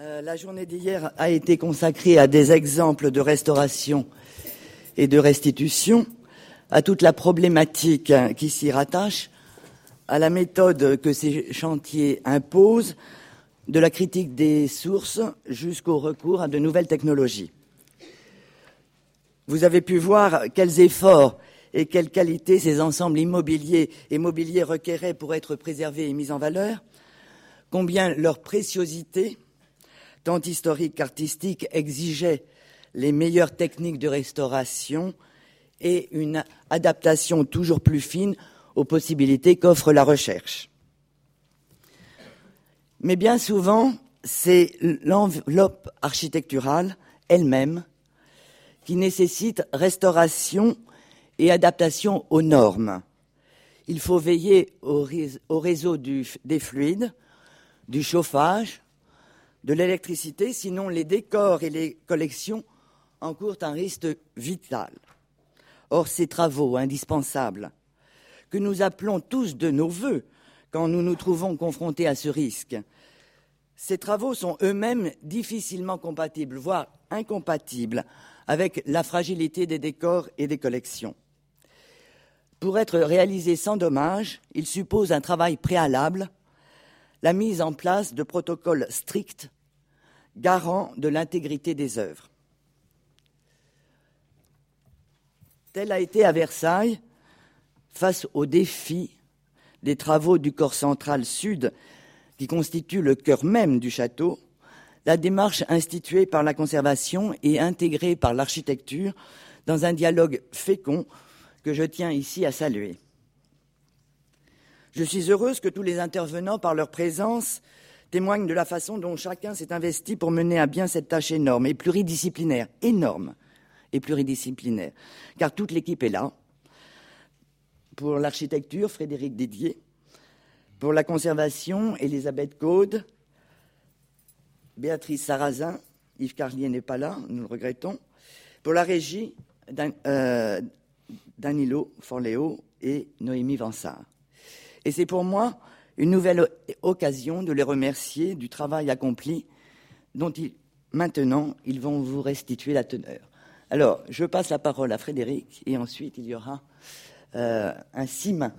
Euh, la journée d'hier a été consacrée à des exemples de restauration et de restitution, à toute la problématique qui s'y rattache, à la méthode que ces chantiers imposent, de la critique des sources jusqu'au recours à de nouvelles technologies. Vous avez pu voir quels efforts et quelles qualités ces ensembles immobiliers et mobiliers requéraient pour être préservés et mis en valeur, combien leur préciosité, tant historique qu'artistique, exigeait les meilleures techniques de restauration et une adaptation toujours plus fine aux possibilités qu'offre la recherche. Mais bien souvent, c'est l'enveloppe architecturale elle-même qui nécessite restauration et adaptation aux normes. Il faut veiller au, réseau des fluides, du chauffage, de l'électricité, sinon les décors et les collections encourent un risque vital. Or, ces travaux indispensables, que nous appelons tous de nos voeux quand nous nous trouvons confrontés à ce risque, ces travaux sont eux-mêmes difficilement compatibles, voire incompatibles, avec la fragilité des décors et des collections. Pour être réalisés sans dommage, ils supposent un travail préalable, la mise en place de protocoles stricts garants de l'intégrité des œuvres. Tel a été à Versailles, face au défi des travaux du corps central sud qui constitue le cœur même du château, la démarche instituée par la conservation et intégrée par l'architecture dans un dialogue fécond que je tiens ici à saluer. Je suis heureuse que tous les intervenants, par leur présence, témoignent de la façon dont chacun s'est investi pour mener à bien cette tâche énorme et pluridisciplinaire, énorme et pluridisciplinaire, car toute l'équipe est là. Pour l'architecture, Frédéric Didier, pour la conservation, Elisabeth Caude, Béatrice Sarrazin, Yves Carlier n'est pas là, nous le regrettons. Pour la régie, euh, Danilo Forleo et Noémie Vansard. Et c'est pour moi une nouvelle occasion de les remercier du travail accompli dont maintenant ils vont vous restituer la teneur. Alors, je passe la parole à Frédéric et ensuite il y aura euh, un mains.